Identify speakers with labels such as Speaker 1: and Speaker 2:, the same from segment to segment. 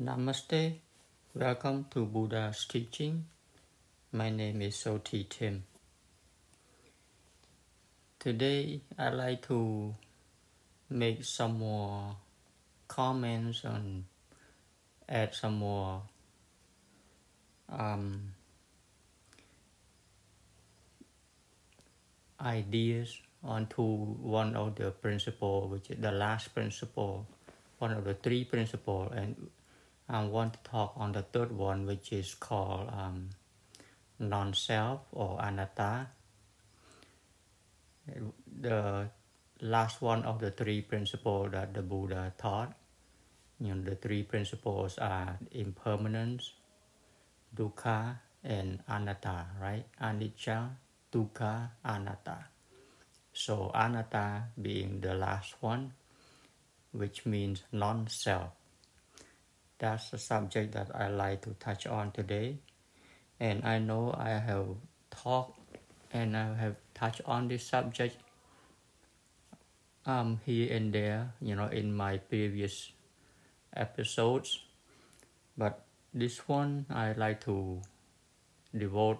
Speaker 1: Namaste. Welcome to Buddha's teaching. My name is Soti Tim. Today I'd like to make some more comments and add some more um, ideas onto one of the principle, which is the last principle, one of the three principle, and I want to talk on the third one, which is called um, non-self or anatta. The last one of the three principles that the Buddha taught. You know, the three principles are impermanence, dukkha, and anatta, right? Anicca, dukkha, anatta. So anatta being the last one, which means non-self that's the subject that I like to touch on today. And I know I have talked and I have touched on this subject um, here and there, you know, in my previous episodes. But this one, I like to devote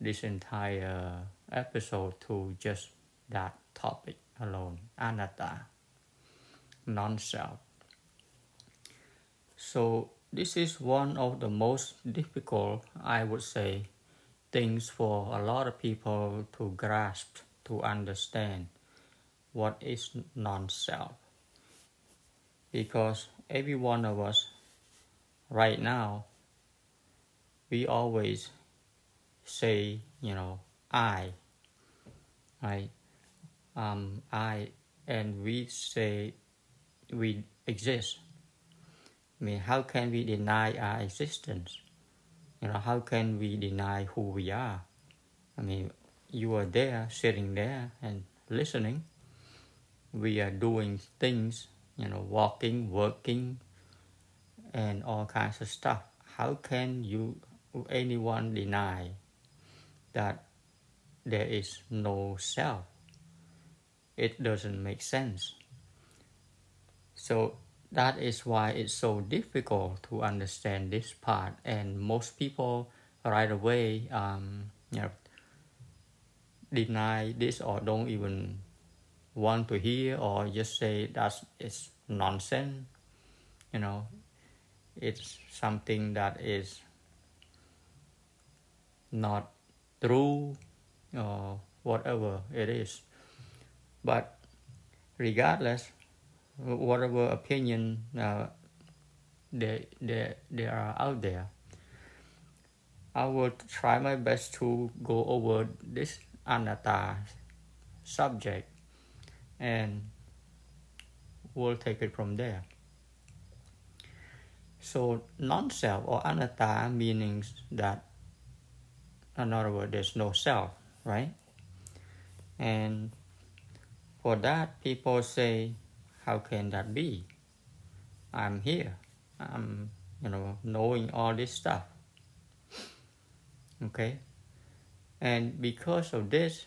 Speaker 1: this entire episode to just that topic alone anatta, non self. So this is one of the most difficult, I would say, things for a lot of people to grasp, to understand what is non-self. Because every one of us right now, we always say, you know, I, right? Um, I, and we say we exist I mean, how can we deny our existence? You know, how can we deny who we are? I mean, you are there, sitting there and listening. We are doing things, you know, walking, working, and all kinds of stuff. How can you, anyone deny that there is no self? It doesn't make sense. So that is why it's so difficult to understand this part and most people right away um, you know, deny this or don't even want to hear or just say that it's nonsense. You know it's something that is not true or whatever it is. But regardless whatever opinion uh, they, they, they are out there. I will try my best to go over this anatta subject and we'll take it from there. So non-self or anatta means that in other words there's no self, right? And for that people say how can that be? I'm here. I'm, you know, knowing all this stuff. Okay? And because of this,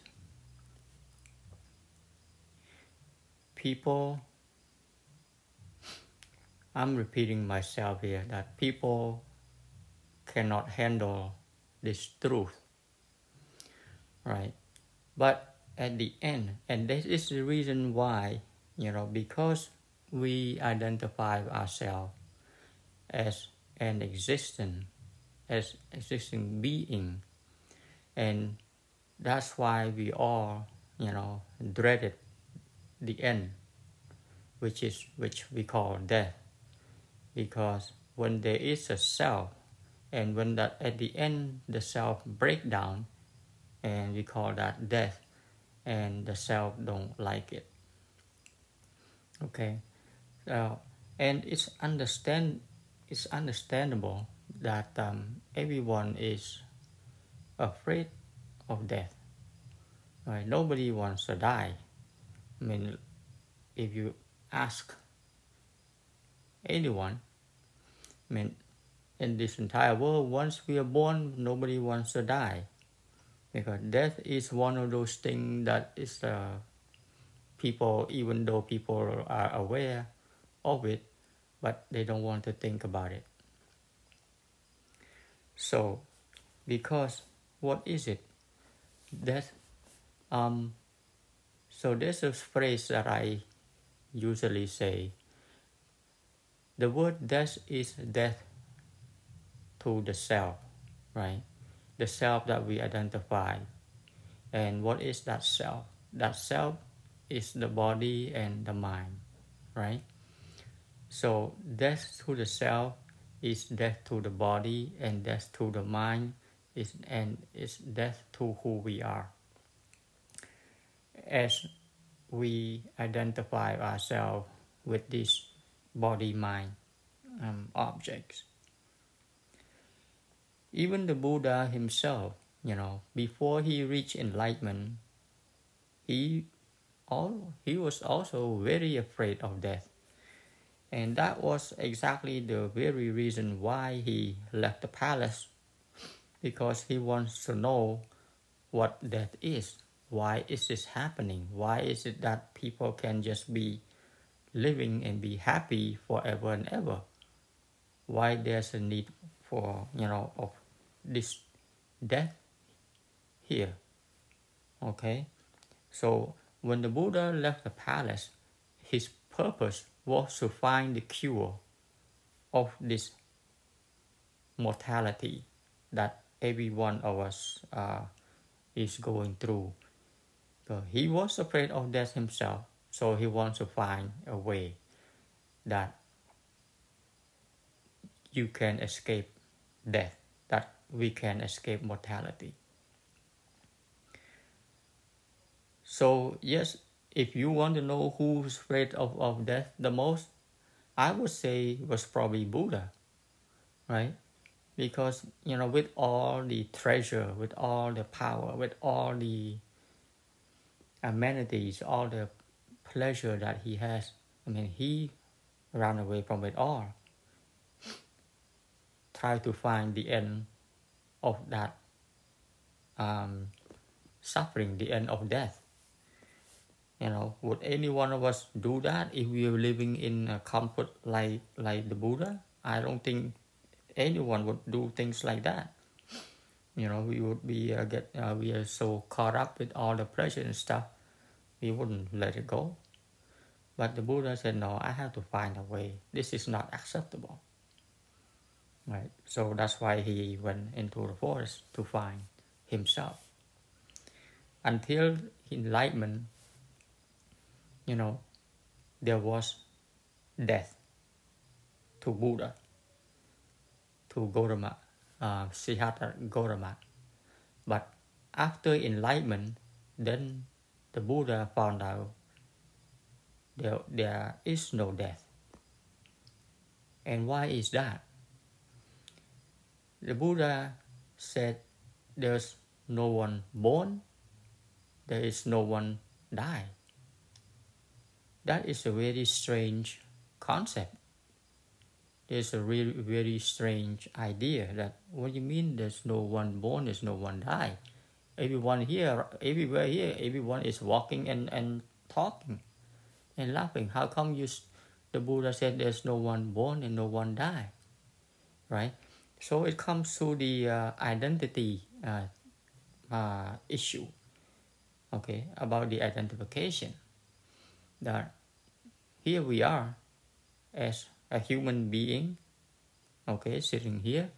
Speaker 1: people, I'm repeating myself here that people cannot handle this truth. Right? But at the end, and this is the reason why you know, because we identify ourselves as an existent, as existing being, and that's why we all, you know, dreaded the end, which is which we call death, because when there is a self, and when that at the end the self break down, and we call that death, and the self don't like it Okay, so and it's understand it's understandable that um, everyone is afraid of death. Right? Nobody wants to die. I mean, if you ask anyone, I mean, in this entire world, once we are born, nobody wants to die. Because death is one of those things that is uh, people, even though people are aware of it, but they don't want to think about it. So, because what is it? That um, so there's a phrase that I usually say. The word death is death to the self, right? The self that we identify. And what is that self? That self is the body and the mind, right? So death to the self is death to the body, and death to the mind is and is death to who we are. As we identify ourselves with these body mind um, objects. Even the Buddha himself, you know, before he reached enlightenment, he all he was also very afraid of death. And that was exactly the very reason why he left the palace because he wants to know what death is. Why is this happening? Why is it that people can just be living and be happy forever and ever? Why there's a need for, you know, of this death here? Okay? So when the Buddha left the palace, his purpose was to find the cure of this mortality that every one of us uh, is going through. So he was afraid of death himself, so he wants to find a way that you can escape death, that we can escape mortality. So, yes, if you want to know who's afraid of, of death the most, I would say it was probably Buddha, right? Because, you know, with all the treasure, with all the power, with all the amenities, all the pleasure that he has, I mean, he ran away from it all. Try to find the end of that um, suffering, the end of death. You know, would any one of us do that if we were living in a comfort like like the Buddha? I don't think anyone would do things like that. You know, we would be uh, get uh, we are so caught up with all the pleasure and stuff, we wouldn't let it go. But the Buddha said, no, I have to find a way. This is not acceptable. Right. So that's why he went into the forest to find himself. Until enlightenment, you know, there was death to Buddha, to Gautama, uh, Siddhartha Gautama. But after enlightenment, then the Buddha found out there, there is no death. And why is that? The Buddha said there's no one born, there is no one die. That is a very strange concept. It's a really very strange idea that what do you mean there's no one born, there's no one die. Everyone here, everywhere here, everyone is walking and, and talking and laughing. How come you, the Buddha said there's no one born and no one die, right? So it comes to the uh, identity uh, uh, issue, okay, about the identification. That here we are as a human being okay sitting here.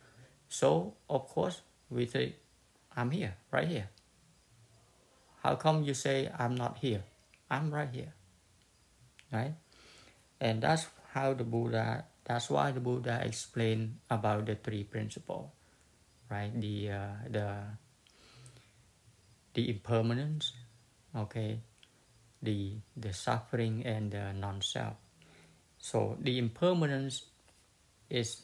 Speaker 1: So of course we say i'm here right here. How come you say i'm not here i'm right here right? And that's how the buddha that's why the buddha explained about the three principles right? The uh, the the impermanence okay the the suffering and the non-self. So the impermanence is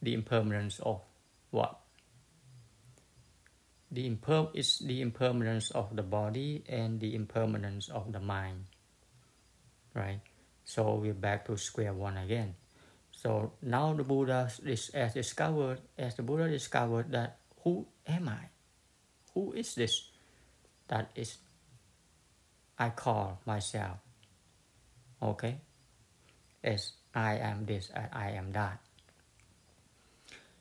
Speaker 1: the impermanence of what? The imper is the impermanence of the body and the impermanence of the mind. Right? So we're back to square one again. So now the Buddha is as discovered as the Buddha discovered that who am I? Who is this? That is I call myself. Okay? as I am this and I am that.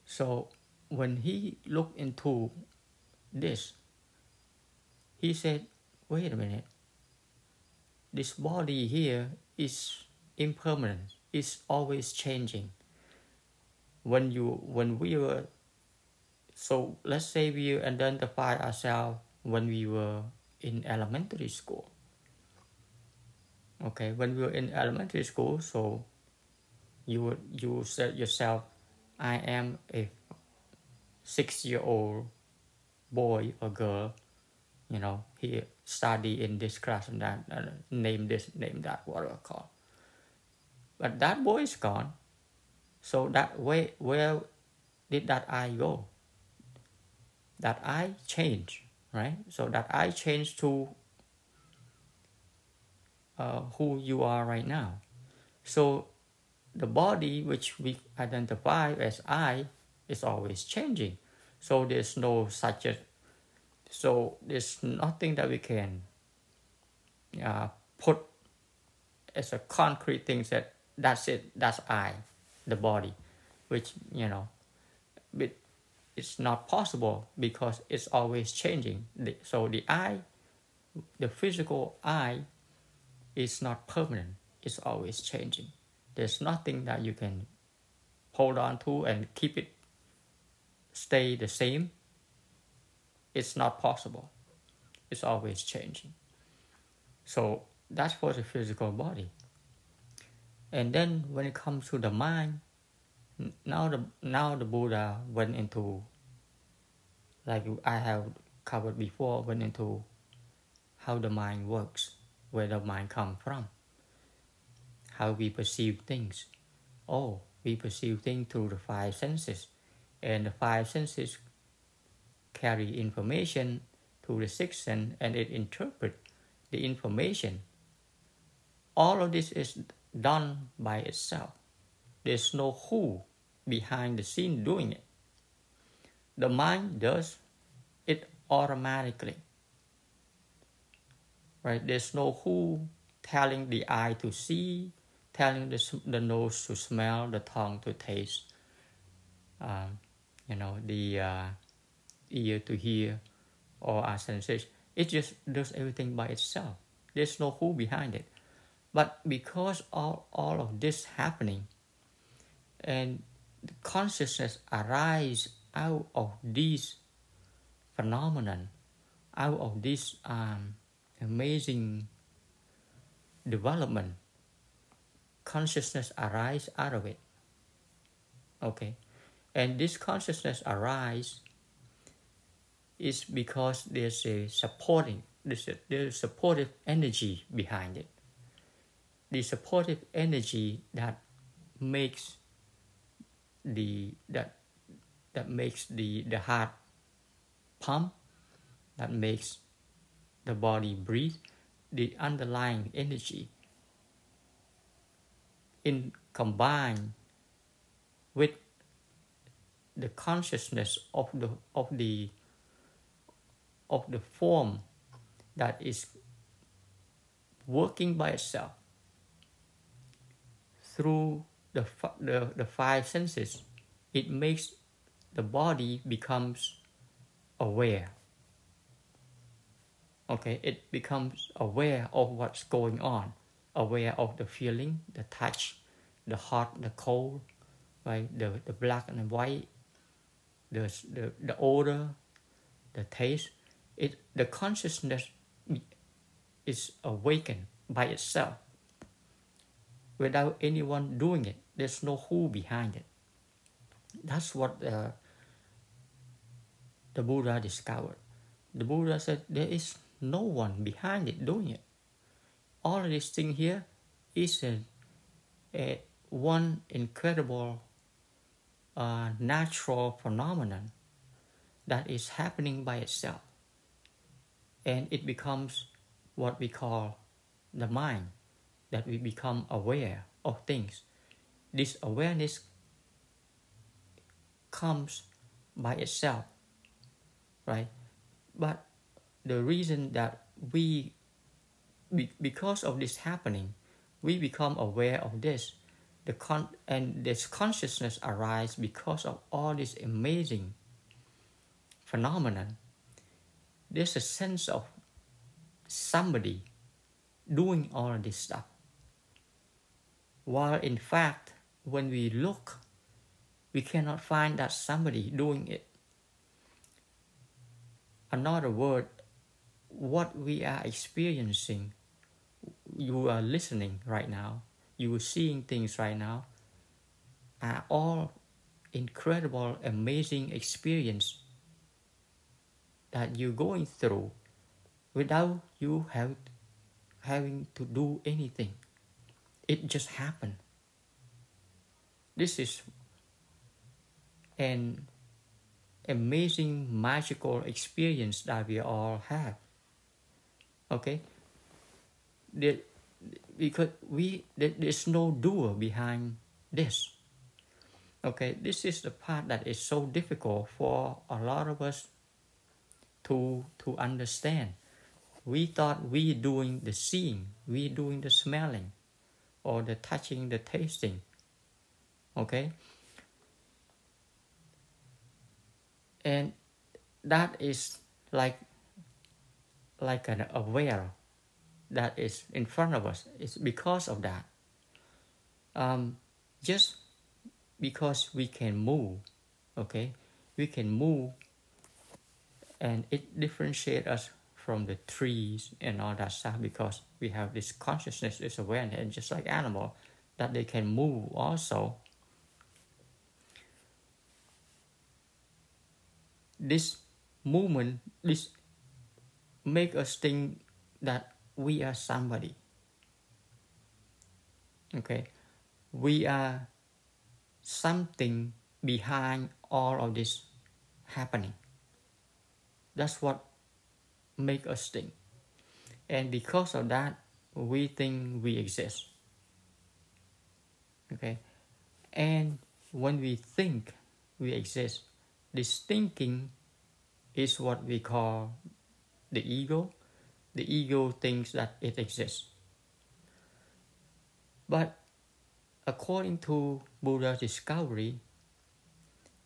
Speaker 1: So when he looked into this, he said, wait a minute, this body here is impermanent, it's always changing. When you when we were so let's say we identify ourselves when we were in elementary school. Okay, when we were in elementary school, so you would you said yourself, I am a six year old boy or girl, you know, he study in this class and that, uh, name this, name that, whatever call. But that boy is gone. So that way, where did that I go? That I change right? So that I change to uh, who you are right now. So the body which we identify as I is always changing. So there's no such a so there's nothing that we can uh, put as a concrete thing that that's it, that's I, the body, which you know, but it's not possible because it's always changing. So the I, the physical I, is not permanent. It's always changing. There's nothing that you can hold on to and keep it stay the same it's not possible. It's always changing. So that's for the physical body. And then when it comes to the mind, now the now the Buddha went into like I have covered before, went into how the mind works, where the mind comes from, how we perceive things. Oh, we perceive things through the five senses, and the five senses carry information to the sixth sense and it interpret the information. All of this is done by itself. There's no who behind the scene doing it. The mind does it automatically. Right? There's no who telling the eye to see, telling the, the nose to smell, the tongue to taste. Um, you know, the uh, ear to hear or our senses. It just does everything by itself. There's no who behind it. But because all, all of this happening and the consciousness arise out of this phenomenon, out of this um, amazing development, consciousness arise out of it. Okay, and this consciousness arise is because there's a supporting there's a, there's supportive energy behind it. The supportive energy that makes the that that makes the the heart pump, that makes the body breathe, the underlying energy in combined with the consciousness of the of the of the form that is working by itself through the, the, the five senses, it makes the body becomes aware. Okay, it becomes aware of what's going on, aware of the feeling, the touch, the hot, the cold, right? The, the black and the white, the, the, the odor, the taste, it the consciousness is awakened by itself without anyone doing it. There's no who behind it. That's what uh, the Buddha discovered. The Buddha said there is no one behind it doing it. All of this thing here is a, a one incredible uh, natural phenomenon that is happening by itself. And it becomes what we call the mind that we become aware of things. This awareness comes by itself right? But the reason that we because of this happening we become aware of this. The con and this consciousness arises because of all this amazing phenomenon there's a sense of somebody doing all this stuff. While in fact when we look we cannot find that somebody doing it. Another word what we are experiencing you are listening right now you are seeing things right now are all incredible, amazing experience that you're going through without you have, having to do anything. It just happened. This is an amazing magical experience that we all have. Okay? The, because we there's no doer behind this. Okay? This is the part that is so difficult for a lot of us to to understand. We thought we doing the seeing we doing the smelling or the touching the tasting. Okay? And that is like like an aware that is in front of us. It's because of that. Um, just because we can move, okay, we can move, and it differentiates us from the trees and all that stuff because we have this consciousness, this awareness, and just like animal, that they can move also. This movement, this make us think that we are somebody. Okay, we are something behind all of this happening. That's what make us think. And because of that, we think we exist. Okay, and when we think we exist, this thinking is what we call the ego the ego thinks that it exists. But according to Buddha's discovery,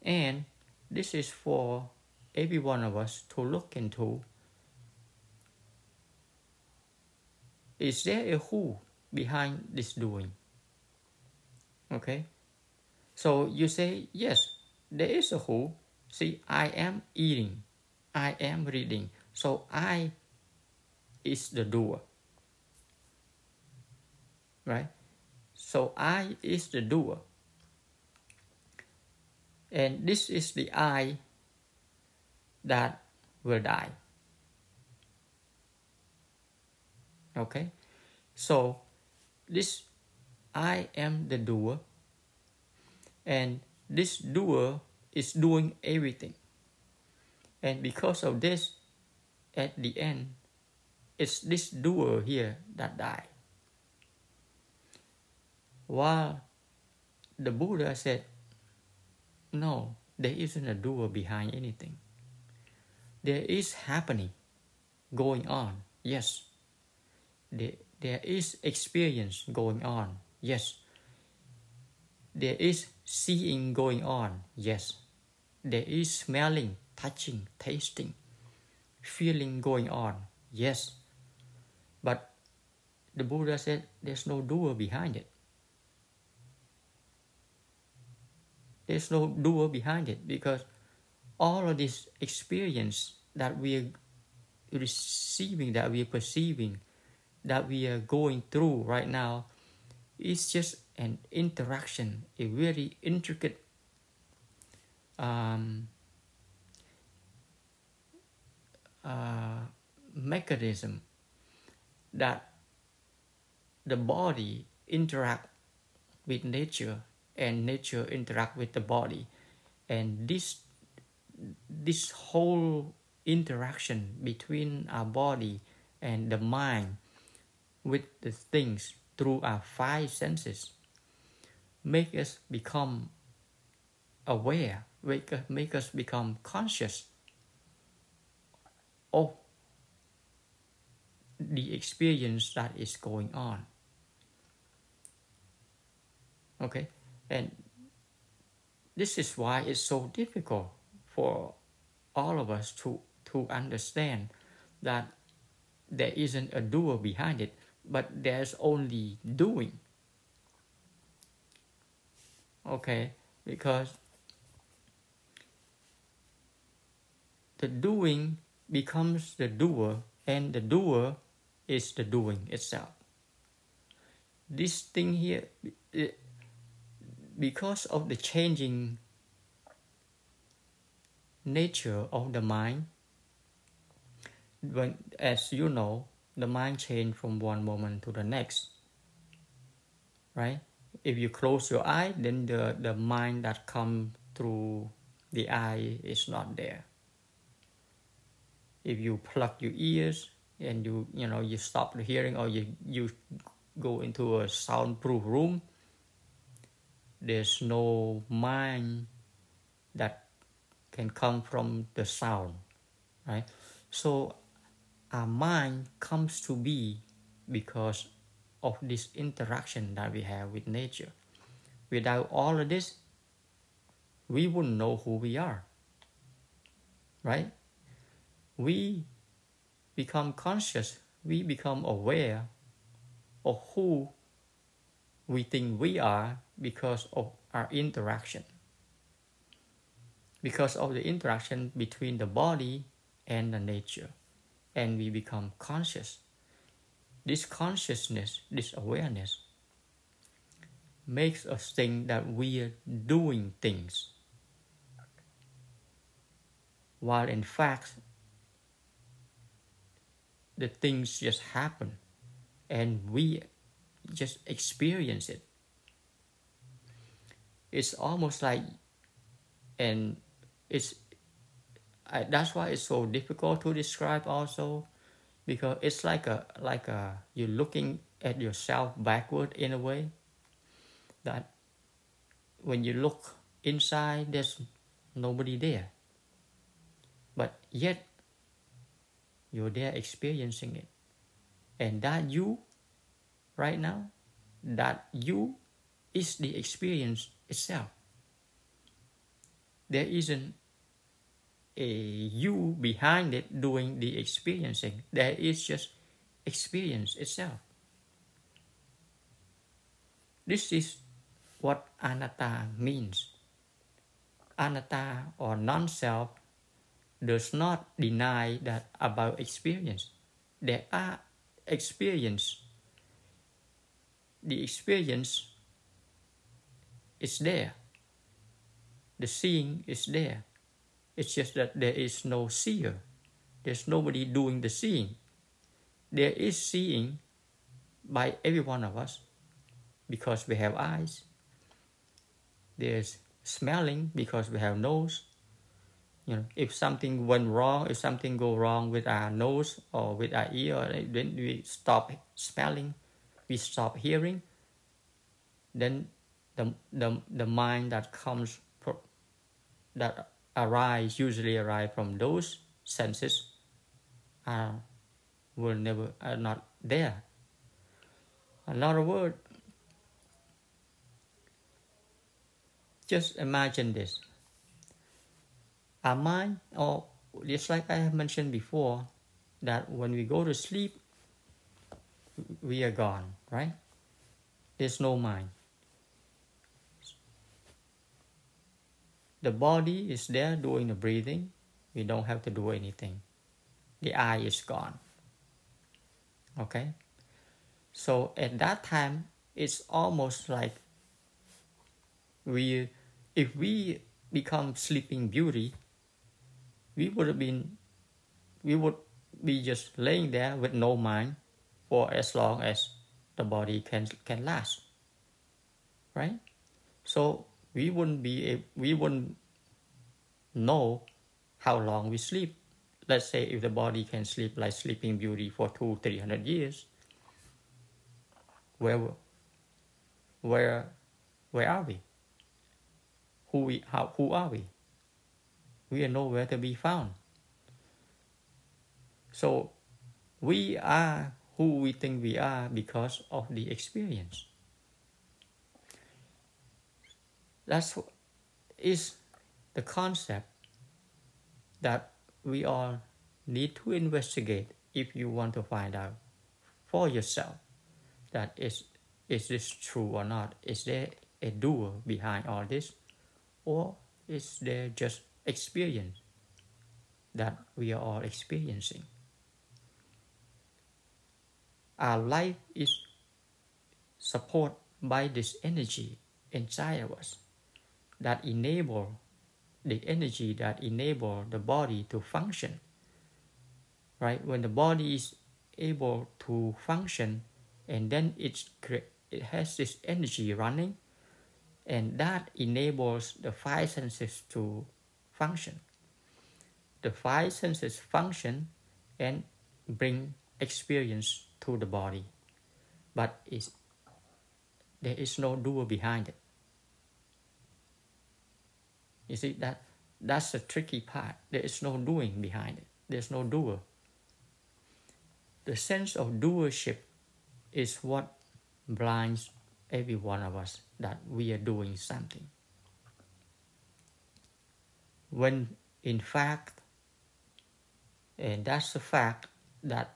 Speaker 1: and this is for every one of us to look into, is there a who behind this doing? Okay? So you say, yes, there is a who. See, I am eating, I am reading. So I is the doer. Right? So I is the doer. And this is the I that will die. Okay? So this I am the doer and this doer is doing everything. And because of this, at the end, it's this doer here that died. While the Buddha said, no, there isn't a doer behind anything. There is happening, going on, yes. There, there is experience going on, yes. There is seeing going on, yes. There is smelling, touching, tasting, feeling going on, yes. But the Buddha said there's no doer behind it. There's no doer behind it because all of this experience that we are receiving, that we are perceiving, that we are going through right now is just an interaction, a very intricate um, uh, mechanism that the body interact with nature and nature interact with the body. And this this whole interaction between our body and the mind with the things through our five senses make us become aware make, make us become conscious of the experience that is going on. Okay, and this is why it's so difficult for all of us to to understand that there isn't a doer behind it, but there's only doing. Okay, because the doing becomes the doer, and the doer is the doing itself. This thing here, because of the changing nature of the mind, when as you know, the mind change from one moment to the next. Right? If you close your eye, then the, the mind that come through the eye is not there. If you plug your ears and you you know you stop the hearing or you you go into a soundproof room, there's no mind that can come from the sound, right? So our mind comes to be because of this interaction that we have with nature. Without all of this, we wouldn't know who we are. Right? We become conscious, we become aware of who we think we are because of our interaction. Because of the interaction between the body and the nature and we become conscious. This consciousness, this awareness, makes us think that we are doing things, while in fact, the things just happen and we just experience it. It's almost like, and it's I, that's why it's so difficult to describe also because it's like a like a you're looking at yourself backward in a way that when you look inside there's nobody there but yet you're there experiencing it and that you right now that you is the experience itself there isn't a you behind it doing the experiencing. There is just experience itself. This is what anatta means. Anatta or non-self does not deny that about experience. There are experience. The experience is there. The seeing is there it's just that there is no seer. There's nobody doing the seeing. There is seeing by every one of us because we have eyes. There's smelling because we have nose. You know, if something went wrong, if something go wrong with our nose or with our ear, then we stop smelling, we stop hearing. Then the the the mind that comes pro, that arise usually arise from those senses are will never are not there. Another word. Just imagine this. Our mind, or just like I have mentioned before, that when we go to sleep, we are gone, right? There's no mind. The body is there doing the breathing. We don't have to do anything. The eye is gone. Okay? So at that time, it's almost like we, if we become sleeping beauty, we would have been, we would be just laying there with no mind for as long as the body can can last. Right? So we wouldn't be we wouldn't know how long we sleep. Let's say if the body can sleep like Sleeping Beauty for two, three hundred years, where, where, where are we? Who we how who are we? We are nowhere to be found. So we are who we think we are because of the experience. That's is the concept that we all need to investigate if you want to find out for yourself that is is this true or not? Is there a doer behind all this? Or is there just experience that we are all experiencing? Our life is supported by this energy inside of us that enable the energy that enable the body to function right when the body is able to function and then it's it has this energy running and that enables the five senses to function the five senses function and bring experience to the body but it's, there is no doer behind it you see that that's the tricky part. There is no doing behind it. There's no doer. The sense of doership is what blinds every one of us that we are doing something. When in fact, and that's the fact that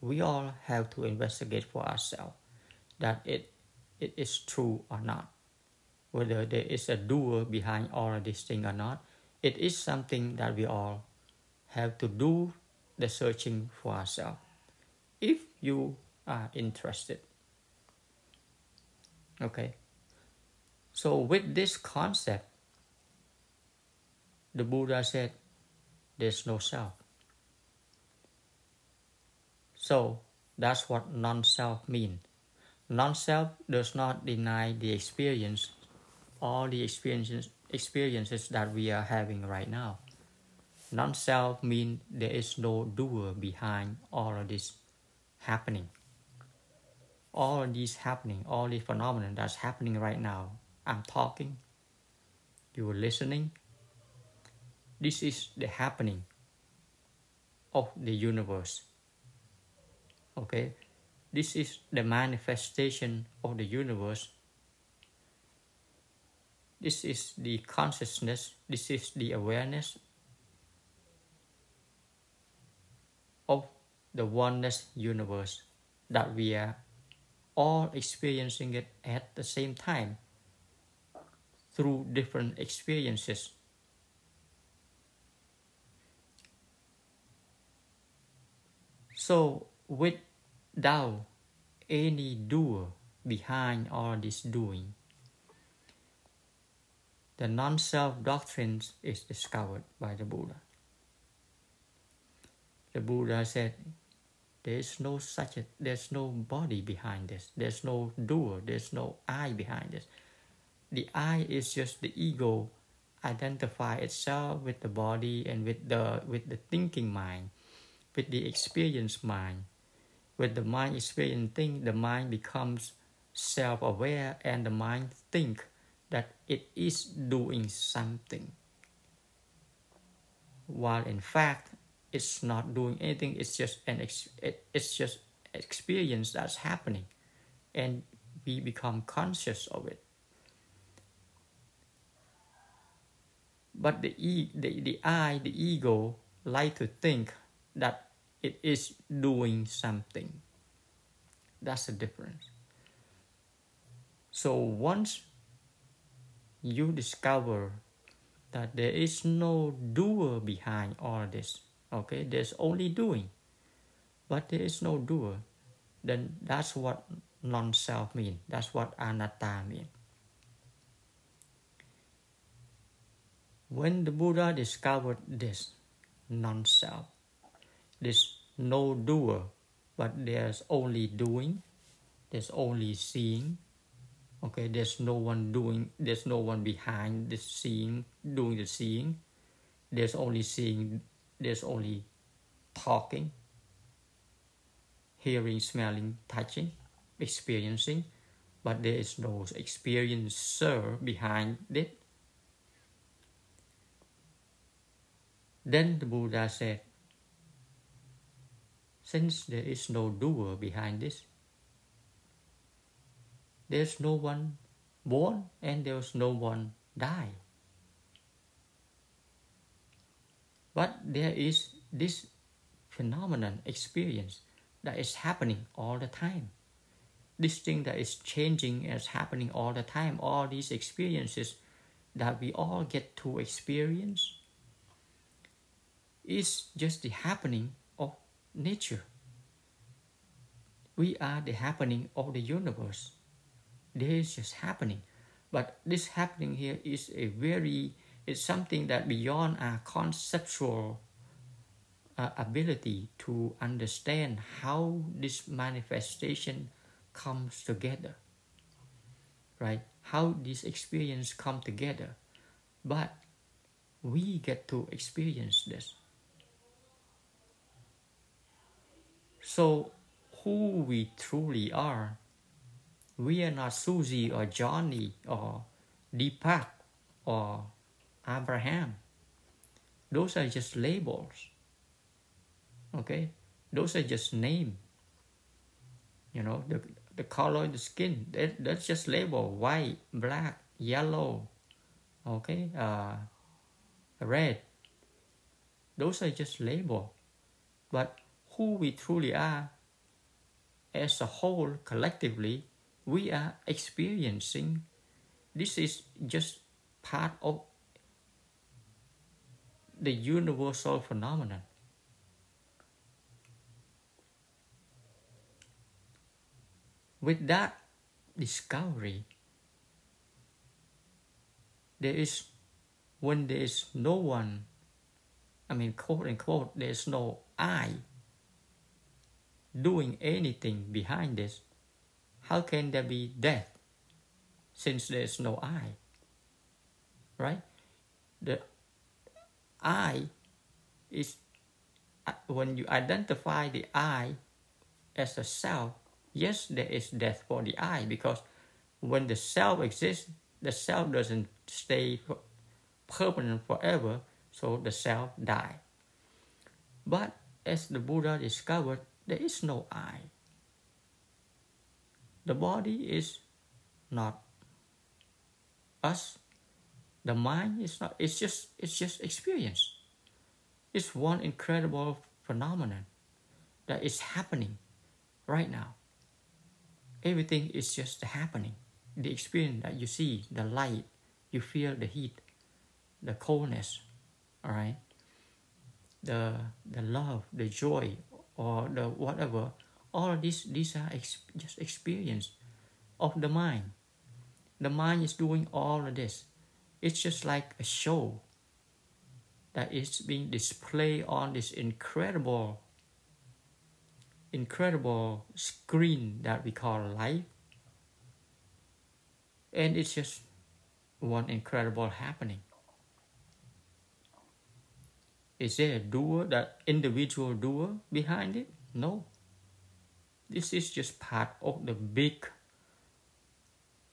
Speaker 1: we all have to investigate for ourselves that it, it is true or not whether there is a doer behind all of these things or not. It is something that we all have to do the searching for ourselves if you are interested. Okay. So, with this concept, the Buddha said, There's no self. So, that's what non self means. Non self does not deny the experience all the experiences experiences that we are having right now. Non-self means there is no doer behind all of this happening. All of these happening, all the phenomena that's happening right now. I'm talking, you are listening. This is the happening of the universe. Okay, this is the manifestation of the universe this is the consciousness, this is the awareness of the oneness universe that we are all experiencing it at the same time through different experiences. So, without any doer behind all this doing, the non-self doctrine is discovered by the Buddha. The Buddha said, there's no such a, there's no body behind this. There's no doer. There's no I behind this. The I is just the ego identify itself with the body and with the with the thinking mind, with the experienced mind. When the mind experiencing, the mind becomes self-aware and the mind think that it is doing something while in fact it's not doing anything it's just an ex- it's just experience that's happening and we become conscious of it but the e the, the i the ego like to think that it is doing something that's the difference so once you discover that there is no doer behind all this. Okay, there's only doing, but there is no doer. Then that's what non-self means. That's what anatta means. When the Buddha discovered this non-self, this no doer, but there's only doing, there's only seeing, okay there's no one doing there's no one behind the seeing, doing the seeing. There's only seeing there's only talking hearing smelling touching experiencing. But there is no experiencer behind it. Then the buddha said since there is no doer behind this there's no one born and there's no one die. But there is this phenomenon experience that is happening all the time. This thing that is changing is happening all the time. All these experiences that we all get to experience is just the happening nature. We are the happening of the universe. There is just happening. But this happening here is a very, it's something that beyond our conceptual uh, ability to understand how this manifestation comes together. Right? How this experience come together. But we get to experience this. So, who we truly are, we are not Susie or Johnny or Deepak or Abraham. Those are just labels. Okay? Those are just names. You know, the, the color of the skin, that, that's just label white, black, yellow, okay, uh, red. Those are just label. But who we truly are. As a whole collectively we are experiencing this is just part of the universal phenomenon. With that discovery there is when there is no one i mean quote unquote there's no i doing anything behind this, how can there be death since there is no I? Right? The I is uh, when you identify the I as a self, yes, there is death for the I because when the self exists, the self doesn't stay permanent forever, so the self die. But as the Buddha discovered, there is no I. The body is not us. The mind is not, it's just, it's just experience. It's one incredible phenomenon that is happening right now. Everything is just happening. The experience that you see, the light, you feel the heat, the coldness, all right? The, the love, the joy, or the whatever all these these are ex- just experience of the mind. The mind is doing all of this. It's just like a show that is being displayed on this incredible incredible screen that we call life. And it's just one incredible happening is there a doer, that individual doer behind it? No. This is just part of the big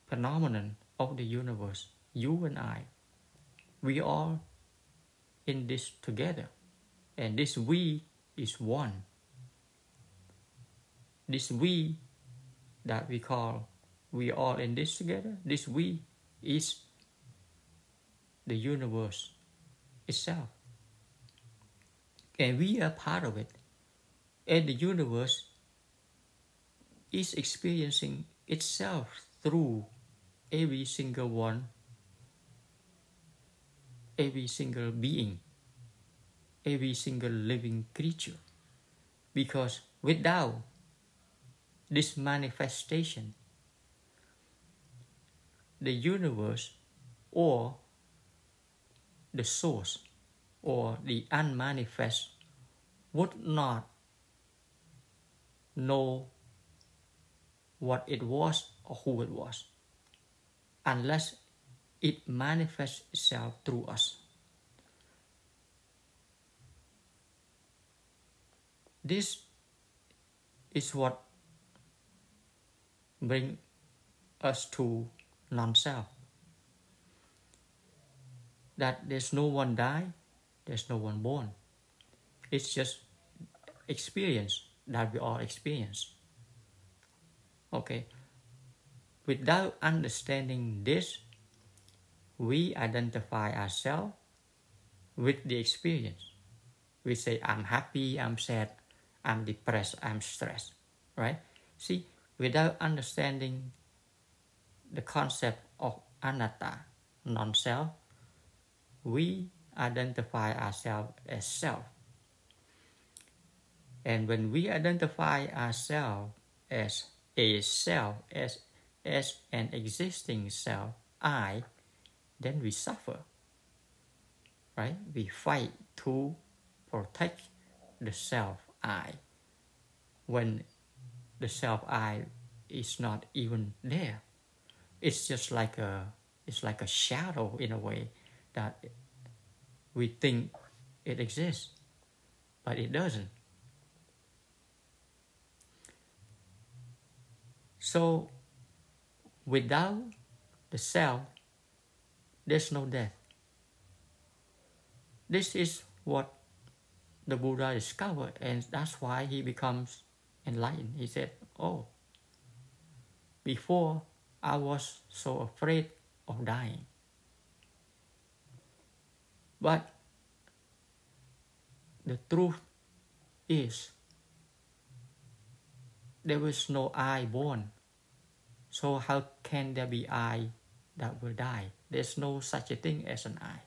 Speaker 1: phenomenon of the universe. You and I, we are in this together. And this we is one. This we that we call we all in this together, this we is the universe itself and we are part of it. And the universe is experiencing itself through every single one, every single being, every single living creature. Because without this manifestation, the universe or the source or the unmanifest would not know what it was or who it was unless it manifests itself through us. This is what brings us to non-self. That there's no one die, there's no one born. It's just experience that we all experience. Okay. without understanding this, we identify ourselves with the experience. We say, I'm happy, I'm sad, I'm depressed, I'm stressed, right? See, without understanding the concept of anatta, non self, we identify ourselves as self. And when we identify ourselves as a self, as, as an existing self, I, then we suffer. Right? We fight to protect the self I when the self I is not even there. It's just like a it's like a shadow in a way that we think it exists, but it doesn't. So, without the self, there's no death. This is what the Buddha discovered, and that's why he becomes enlightened. He said, Oh, before I was so afraid of dying. But the truth is, there was no I born. So, how can there be I that will die? There's no such a thing as an I.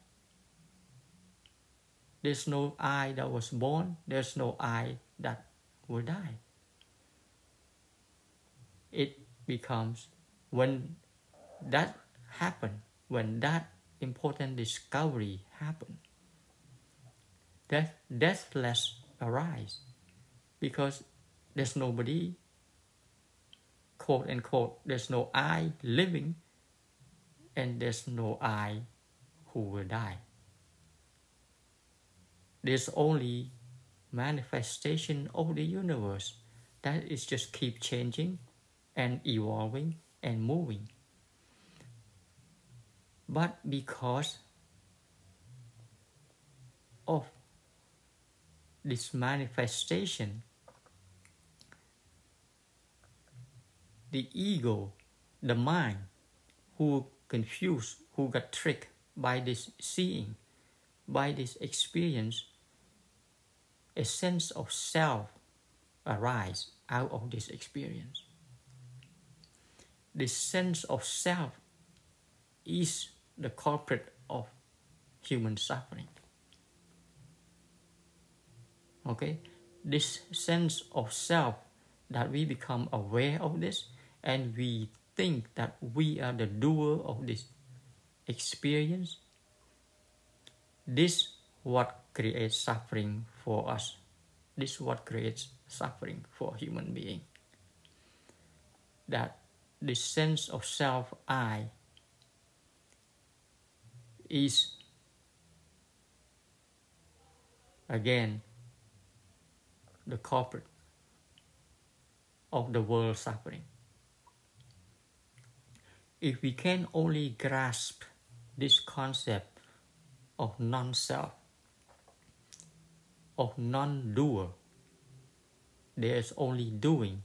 Speaker 1: There's no I that was born, there's no I that will die. It becomes when that happened, when that important discovery happened, death, deathless arise because there's nobody, quote unquote, there's no I living and there's no I who will die. There's only manifestation of the universe that is just keep changing and evolving and moving. But because of this manifestation, the ego, the mind, who confused, who got tricked by this seeing, by this experience, a sense of self arise out of this experience. This sense of self is the culprit of human suffering. Okay, this sense of self that we become aware of this and we think that we are the doer of this experience this what creates suffering for us. This what creates suffering for human being. That the sense of self i is again the culprit of the world suffering. If we can only grasp this concept of non self, of non doer, there is only doing,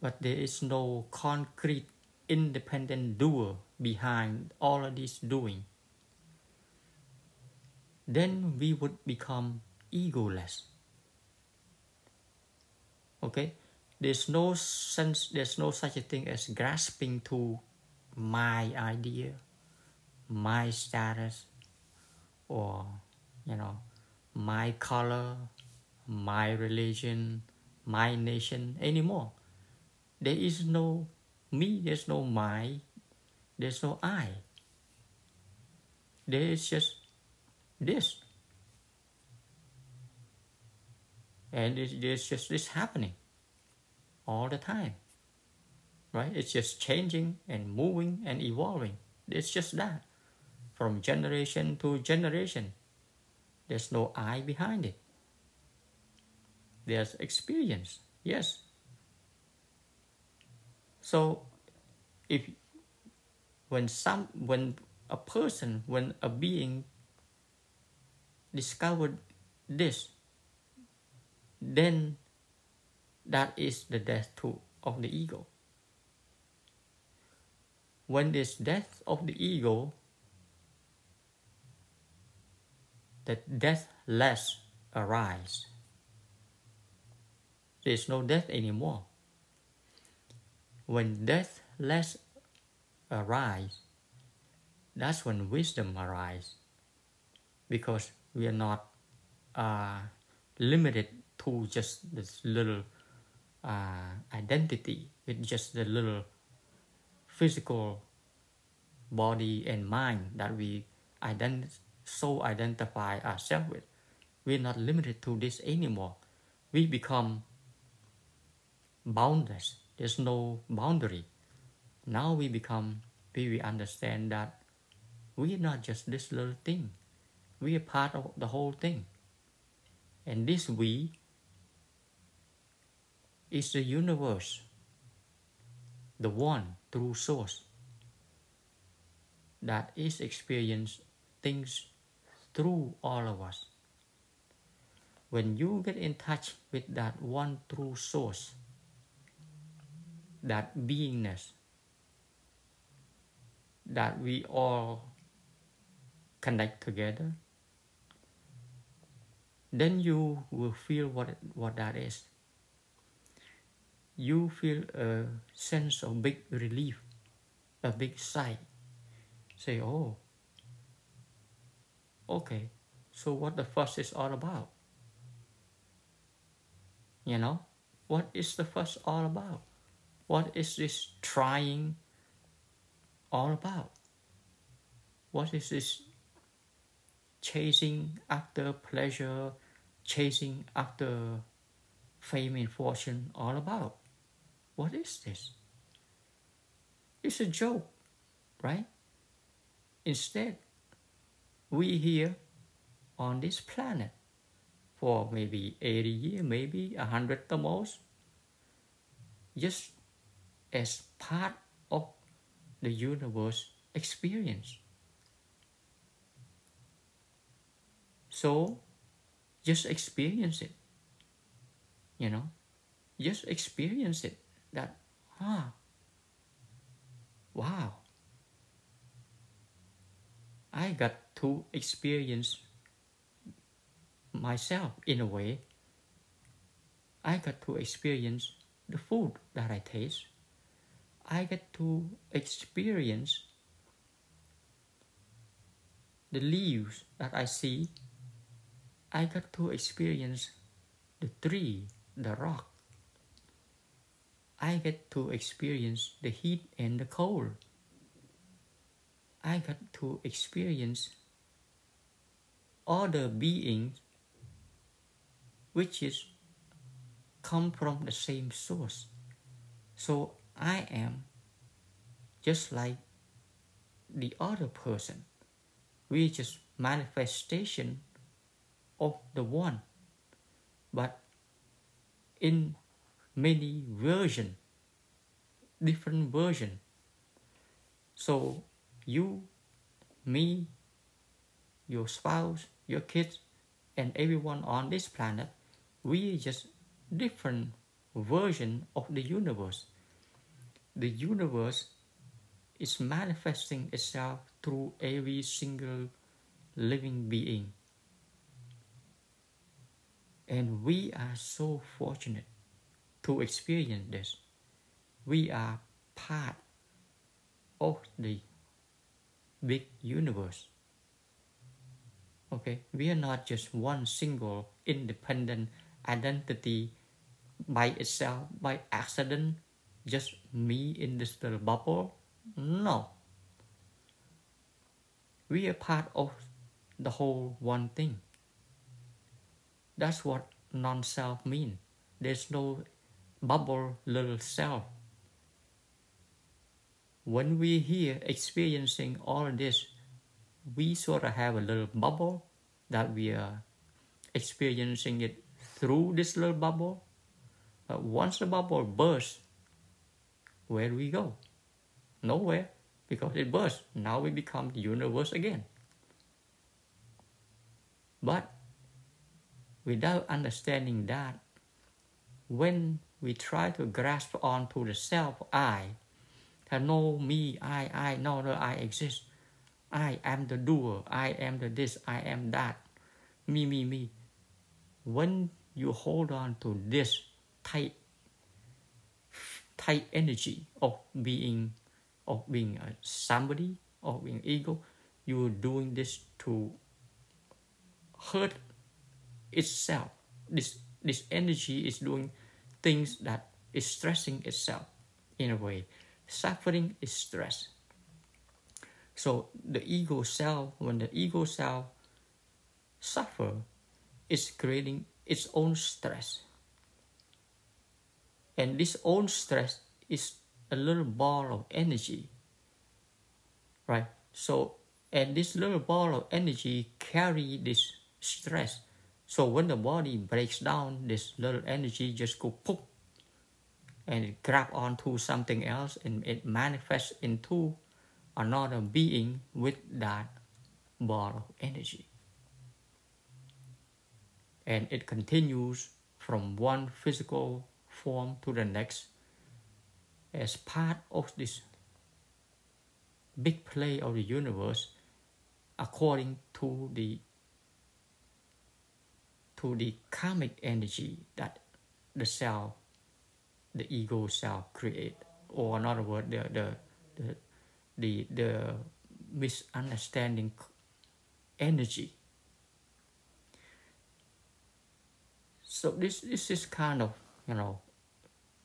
Speaker 1: but there is no concrete independent doer behind all of this doing, then we would become egoless. Okay? There's no sense, there's no such a thing as grasping to my idea, my status, or, you know, my color, my religion, my nation anymore. There is no me, there's no my, there's no I. There is just this. And there's just this happening all the time. Right? It's just changing and moving and evolving. It's just that. From generation to generation. There's no I behind it. There's experience, yes. So if when some when a person when a being discovered this then that is the death too of the ego when this death of the ego, that death less arise. There's no death anymore. When death less arise, that's when wisdom arises Because we are not uh, limited to just this little uh, identity with just the little physical body and mind that we ident- so identify ourselves with. We're not limited to this anymore. We become boundless. There's no boundary. Now we become, we, we understand that we are not just this little thing. We are part of the whole thing. And this we is the universe, the one true source that is experience things through all of us. When you get in touch with that one true source, that beingness that we all connect together, then you will feel what what that is. You feel a sense of big relief, a big sigh. Say, oh, okay, so what the fuss is all about? You know, what is the fuss all about? What is this trying all about? What is this chasing after pleasure, chasing after fame and fortune all about? What is this? It's a joke, right? Instead, we here on this planet for maybe 80 years, maybe 100 the most, just as part of the universe experience. So just experience it. You know, just experience it that, huh, wow, I got to experience myself in a way. I got to experience the food that I taste. I get to experience the leaves that I see. I got to experience the tree, the rock. I get to experience the heat and the cold. I got to experience other beings which is come from the same source. So I am just like the other person. We just manifestation of the one, but in many version, different version. So you, me, your spouse, your kids, and everyone on this planet, we just different version of the universe. The universe is manifesting itself through every single living being. And we are so fortunate to experience this. We are part of the big universe. Okay, we are not just one single independent identity by itself, by accident, just me in this little bubble. No. We are part of the whole one thing. That's what non self means. There's no bubble little self. When we here experiencing all this, we sort of have a little bubble that we are experiencing it through this little bubble. But once the bubble bursts, where do we go? Nowhere, because it bursts. Now we become the universe again. But without understanding that, when we try to grasp onto the self I, have no me, I, I, no, no, I exist. I am the doer. I am the this. I am that. Me, me, me. When you hold on to this tight, tight energy of being, of being a somebody, of being ego, you're doing this to hurt itself. This this energy is doing things that is stressing itself in a way. Suffering is stress. So the ego self, when the ego self suffer, is creating its own stress. And this own stress is a little ball of energy. Right? So and this little ball of energy carry this stress. So when the body breaks down, this little energy just go poof and it grab onto something else and it manifests into another being with that ball of energy. And it continues from one physical form to the next as part of this big play of the universe according to the to the karmic energy that the self the ego self create. Or in other words the the the the, the misunderstanding energy. So this this is kind of you know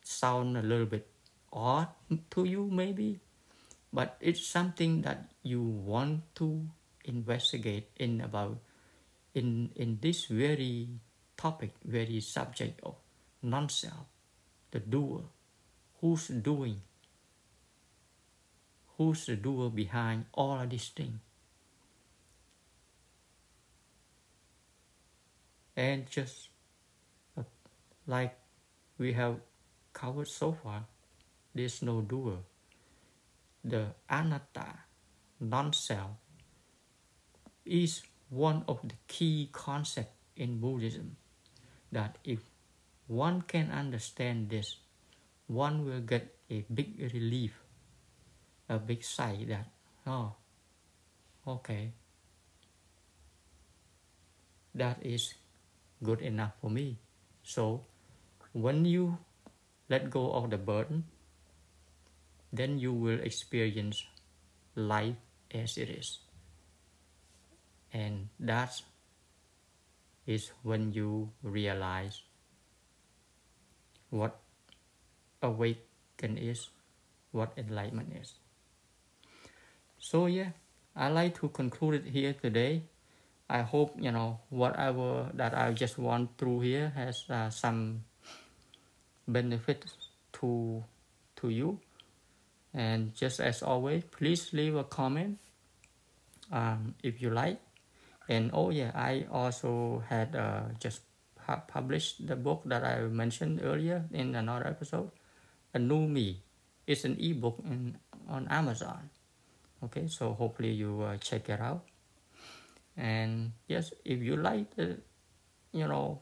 Speaker 1: sound a little bit odd to you maybe but it's something that you want to investigate in about in in this very topic very subject of non-self the doer. Who's doing? Who's the doer behind all of these things? And just uh, like we have covered so far there's no doer the anatta non-self is one of the key concepts in Buddhism that if one can understand this, one will get a big relief, a big sigh that, oh, okay, that is good enough for me. So when you let go of the burden, then you will experience life as it is. And that is when you realize what awaken is what enlightenment is. So yeah i like to conclude it here today. I hope you know whatever that i just went through here has uh, some benefit to to you. And just as always please leave a comment um, if you like. And oh yeah i also had uh, just published the book that i mentioned earlier in another episode a new me. It's an ebook in, on amazon. Okay so hopefully you uh, check it out. And yes if you like the you know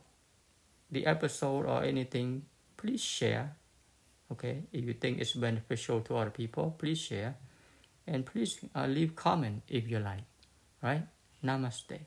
Speaker 1: the episode or anything please share okay? If you think it's beneficial to other people please share. And please uh, leave comment if you like right? Namaste.